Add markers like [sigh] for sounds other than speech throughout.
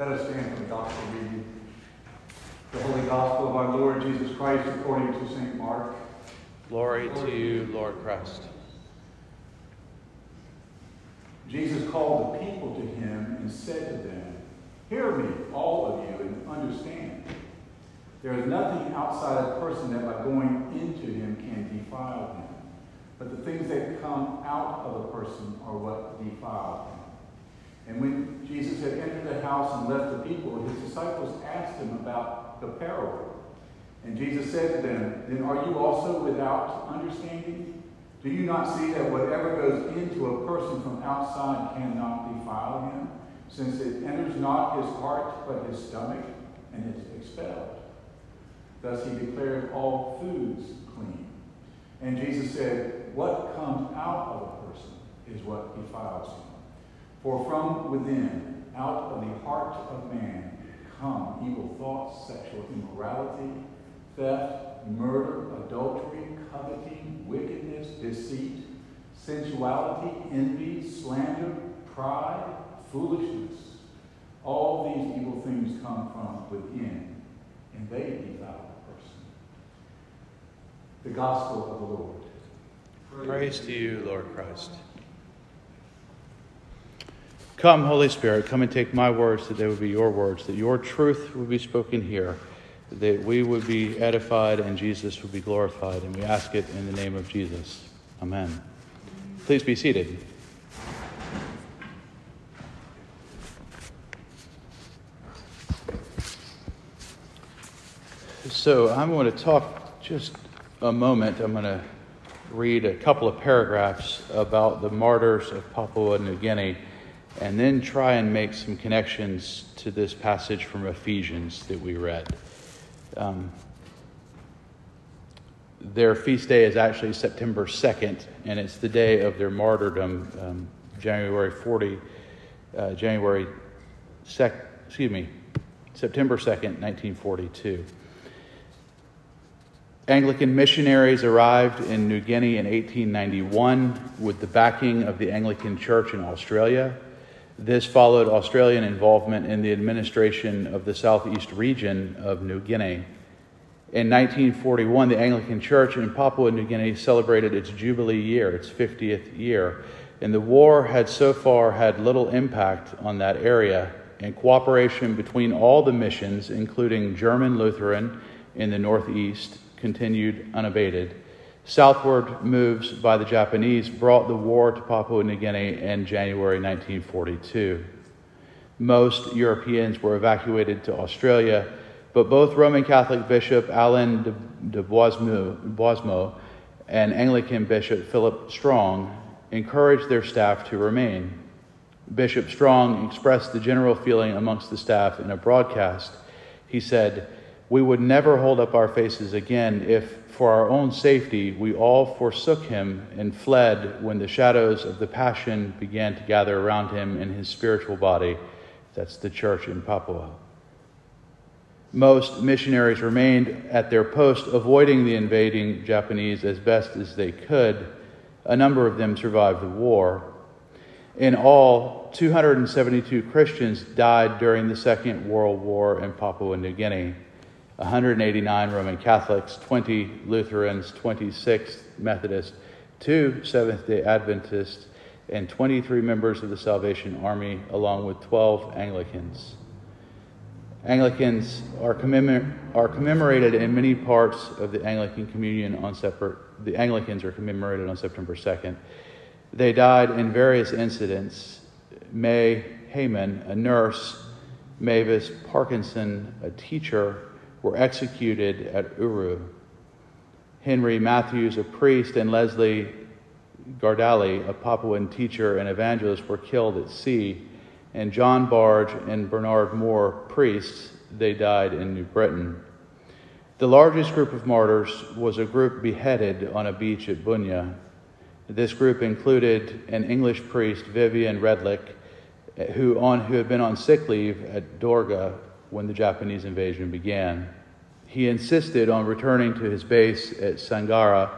Let us stand for the gospel reading. The Holy Gospel of our Lord Jesus Christ according to St. Mark. Glory to you, Lord Christ. Jesus called the people to him and said to them, Hear me, all of you, and understand. There is nothing outside a person that by going into him can defile him. But the things that come out of a person are what defile him. And when Jesus had entered the house and left the people, his disciples asked him about the parable. And Jesus said to them, Then are you also without understanding? Do you not see that whatever goes into a person from outside cannot defile him, since it enters not his heart but his stomach and is expelled? Thus he declared all foods clean. And Jesus said, What comes out of a person is what defiles him. For from within, out of the heart of man, come evil thoughts, sexual immorality, theft, murder, adultery, coveting, wickedness, deceit, sensuality, envy, slander, pride, foolishness. All these evil things come from within, and they defile the person. The Gospel of the Lord. Praise to you, Lord Christ. Come, Holy Spirit, come and take my words that they would be your words, that your truth would be spoken here, that we would be edified and Jesus would be glorified. And we ask it in the name of Jesus. Amen. Please be seated. So I'm going to talk just a moment. I'm going to read a couple of paragraphs about the martyrs of Papua New Guinea and then try and make some connections to this passage from Ephesians that we read. Um, their feast day is actually September 2nd, and it's the day of their martyrdom, um, January 40, uh, January 2nd, excuse me, September 2nd, 1942. Anglican missionaries arrived in New Guinea in 1891 with the backing of the Anglican Church in Australia this followed Australian involvement in the administration of the southeast region of New Guinea. In 1941, the Anglican Church in Papua New Guinea celebrated its Jubilee year, its 50th year, and the war had so far had little impact on that area, and cooperation between all the missions, including German Lutheran in the northeast, continued unabated. Southward moves by the Japanese brought the war to Papua New Guinea in January 1942. Most Europeans were evacuated to Australia, but both Roman Catholic Bishop Alain de, de Boismenu and Anglican Bishop Philip Strong encouraged their staff to remain. Bishop Strong expressed the general feeling amongst the staff in a broadcast. He said, We would never hold up our faces again if for our own safety, we all forsook him and fled when the shadows of the Passion began to gather around him in his spiritual body. That's the church in Papua. Most missionaries remained at their post, avoiding the invading Japanese as best as they could. A number of them survived the war. In all, 272 Christians died during the Second World War in Papua New Guinea. 189 Roman Catholics, 20 Lutherans, 26 Methodists, two Seventh day Adventists, and 23 members of the Salvation Army, along with 12 Anglicans. Anglicans are, commemor- are commemorated in many parts of the Anglican Communion on separate. The Anglicans are commemorated on September 2nd. They died in various incidents. May Hayman, a nurse, Mavis Parkinson, a teacher, were executed at Uru. Henry Matthews, a priest, and Leslie Gariadi, a Papuan teacher and evangelist, were killed at sea. And John Barge and Bernard Moore, priests, they died in New Britain. The largest group of martyrs was a group beheaded on a beach at Buna. This group included an English priest, Vivian Redlich, who, on, who had been on sick leave at Dogura when the Japanese invasion began. He insisted on returning to his base at Sangara.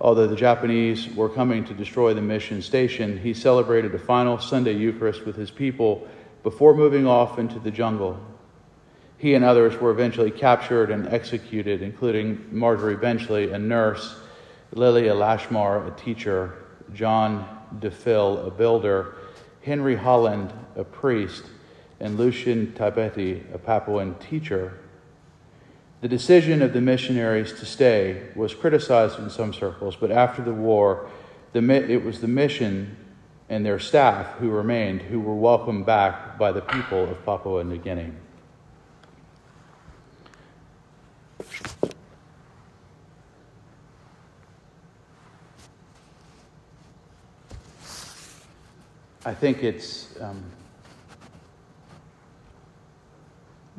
Although the Japanese were coming to destroy the mission station, he celebrated a final Sunday Eucharist with his people before moving off into the jungle. He and others were eventually captured and executed, including Marjorie Brenchley, a nurse, Lilla Lashmar, a teacher, John Duffill, a builder, Henry Holland, a priest, and Lucian Tapiedi, a Papuan teacher. The decision of the missionaries to stay was criticized in some circles, but after the war, the, it was the mission and their staff who remained who were welcomed back by the people of Papua New Guinea. I think it's um,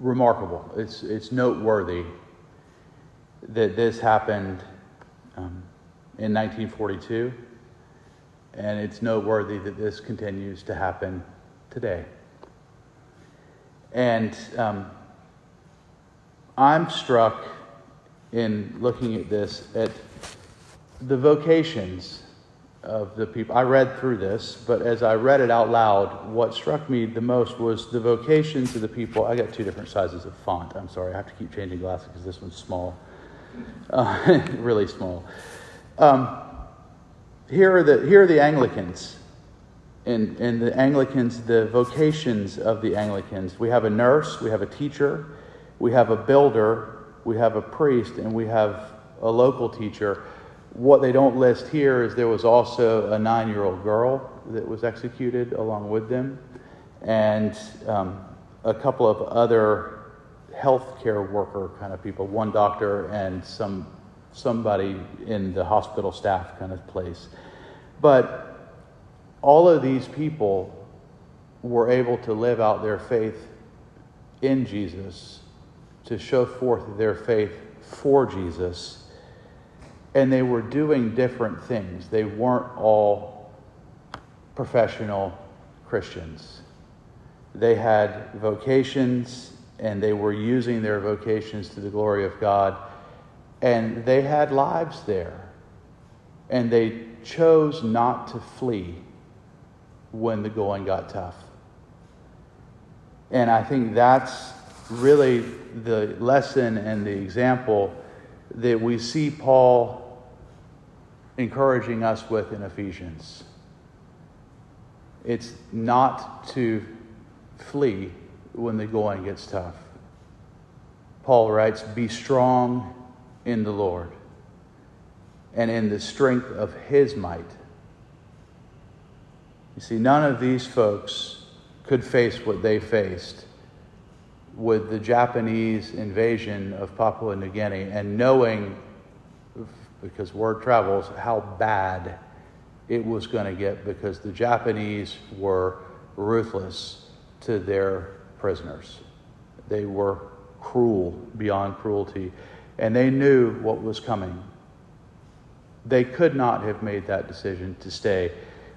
remarkable. It's, it's noteworthy that this happened um, in 1942, and it's noteworthy that this continues to happen today. And um, I'm struck in looking at this at the vocations of the people. I read through this, but as I read it out loud, what struck me the most was the vocations of the people. I got two different sizes of font. I'm sorry, I have to keep changing glasses because this one's small, uh, [laughs] really small. Um, here are the here are the Anglicans. and in the Anglicans, the vocations of the Anglicans. We have a nurse, we have a teacher, we have a builder, we have a priest, and we have a local teacher what they don't list here is there was also a nine year old girl that was executed along with them, and um, a couple of other healthcare worker kind of people, one doctor and some somebody in the hospital staff kind of place. But all of these people were able to live out their faith in Jesus, to show forth their faith for Jesus and they were doing different things. They weren't all professional Christians. They had vocations and they were using their vocations to the glory of God. And they had lives there. And they chose not to flee when the going got tough. And I think that's really the lesson and the example that we see Paul encouraging us with in Ephesians. It's not to flee when the going gets tough. Paul writes, Be strong in the Lord and in the strength of his might. You see, none of these folks could face what they faced with the Japanese invasion of Papua New Guinea and knowing because word travels how bad it was going to get because the Japanese were ruthless to their prisoners. They were cruel beyond cruelty, and they knew what was coming. They could not have made that decision to stay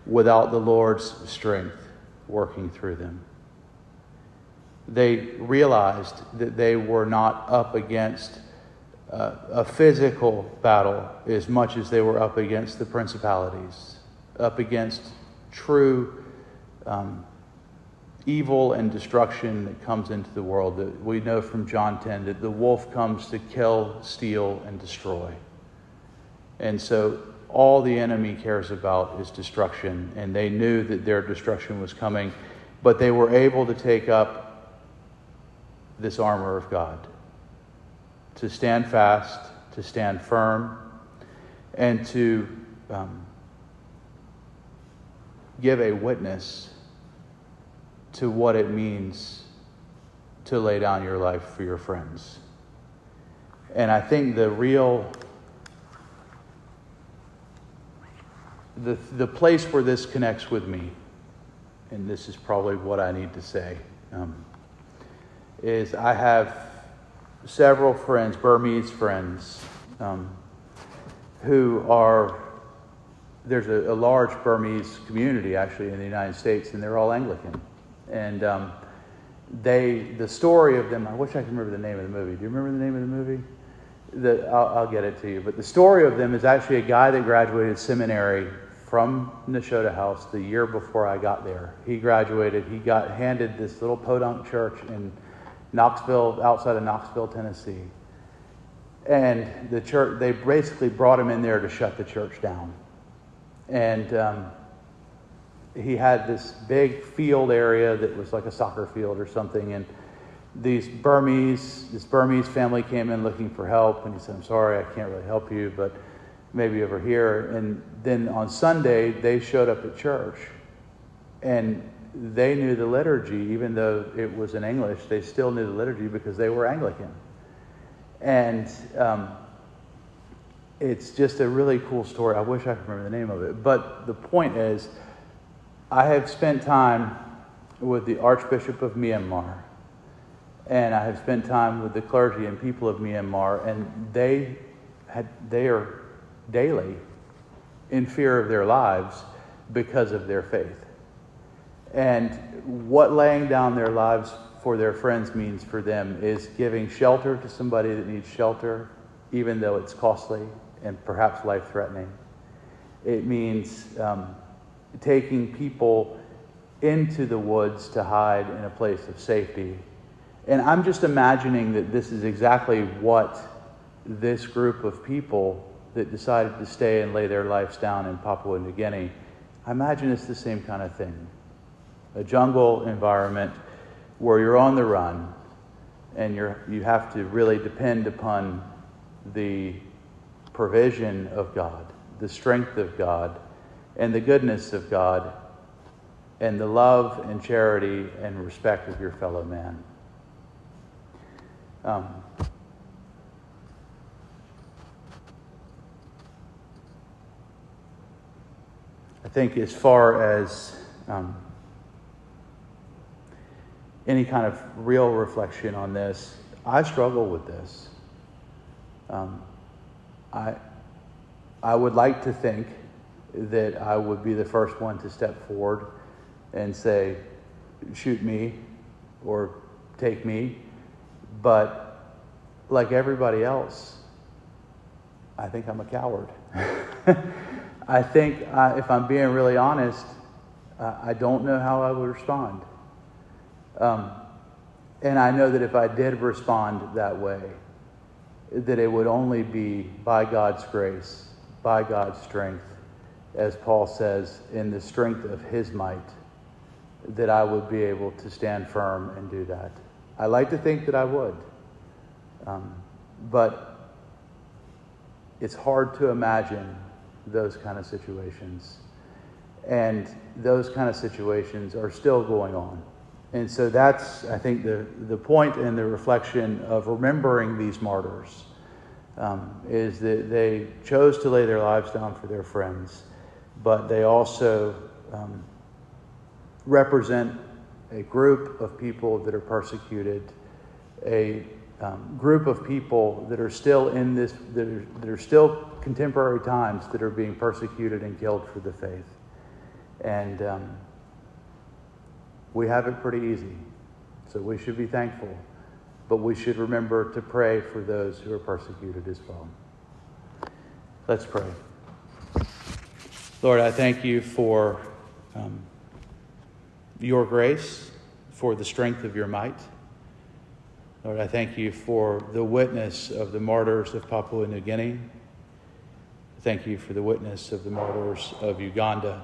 without the Lord's strength working through them. They realized that they were not up against uh, a physical battle as much as they were up against the principalities, up against true um, evil and destruction that comes into the world. That we know from John 10 that the wolf comes to kill, steal, and destroy. And so all the enemy cares about is destruction, and they knew that their destruction was coming, but they were able to take up this armor of God to stand fast, to stand firm, and to um, give a witness to what it means to lay down your life for your friends. And I think the real the, the place where this connects with me, and this is probably what I need to say, um, is I have several friends, Burmese friends, um, who are, there's a, a, large Burmese community actually in the United States, and they're all Anglican. And um, they, the story of them, I wish I could remember the name of the movie. Do you remember the name of the movie? The, I'll, I'll get it to you. But the story of them is actually a guy that graduated seminary from Nashotah House the year before I got there. He graduated. He got handed this little podunk church in Knoxville, outside of Knoxville, Tennessee. And the church, they basically brought him in there to shut the church down. And um, he had this big field area that was like a soccer field or something. And these Burmese, this Burmese family came in looking for help. And he said, I'm sorry, I can't really help you, but maybe over here. And then on Sunday, they showed up at church and they knew the liturgy, even though it was in English, they still knew the liturgy because they were Anglican. And um, it's just a really cool story. I wish I could remember the name of it. But the point is, I have spent time with the Archbishop of Myanmar, and I have spent time with the clergy and people of Myanmar, and they had, they are daily in fear of their lives because of their faith. And what laying down their lives for their friends means for them is giving shelter to somebody that needs shelter, even though it's costly and perhaps life threatening. It means um, taking people into the woods to hide in a place of safety. And I'm just imagining that this is exactly what this group of people that decided to stay and lay their lives down in Papua New Guinea, I imagine it's the same kind of thing. A jungle environment where you're on the run and you're, you have to really depend upon the provision of God, the strength of God, and the goodness of God, and the love and charity and respect of your fellow man. Um, I think as far as um, any kind of real reflection on this, I struggle with this. Um, I, I would like to think that I would be the first one to step forward and say, shoot me or take me. But like everybody else, I think I'm a coward. [laughs] I think, uh, if I'm being really honest, uh, I don't know how I would respond. Um, and I know that if I did respond that way, that it would only be by God's grace, by God's strength, as Paul says, in the strength of his might, that I would be able to stand firm and do that. I like to think that I would. Um, but it's hard to imagine those kind of situations. And those kind of situations are still going on. And so that's, I think, the, the point and the reflection of remembering these martyrs um, is that they chose to lay their lives down for their friends, but they also um, represent a group of people that are persecuted, a um, group of people that are still in this, that are, that are still contemporary times that are being persecuted and killed for the faith. And um, we have it pretty easy. So we should be thankful. But we should remember to pray for those who are persecuted as well. Let's pray. Lord, I thank you for um, your grace, for the strength of your might. Lord, I thank you for the witness of the martyrs of Papua New Guinea. Thank you for the witness of the martyrs of Uganda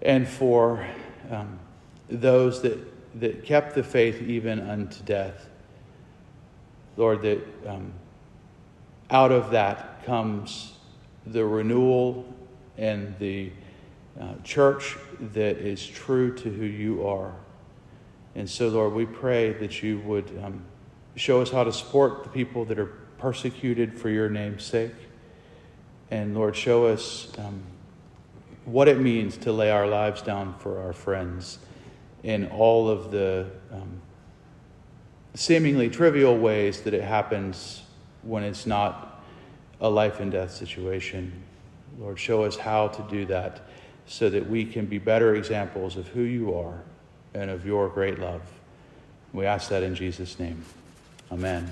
and for um, those that, that kept the faith even unto death. Lord, that um, out of that comes the renewal and the uh, church that is true to who you are. And so, Lord, we pray that you would um, show us how to support the people that are persecuted for your name's sake. And Lord, show us um, what it means to lay our lives down for our friends in all of the um, seemingly trivial ways that it happens when it's not a life and death situation. Lord, show us how to do that so that we can be better examples of who you are and of your great love. We ask that in Jesus' name. Amen.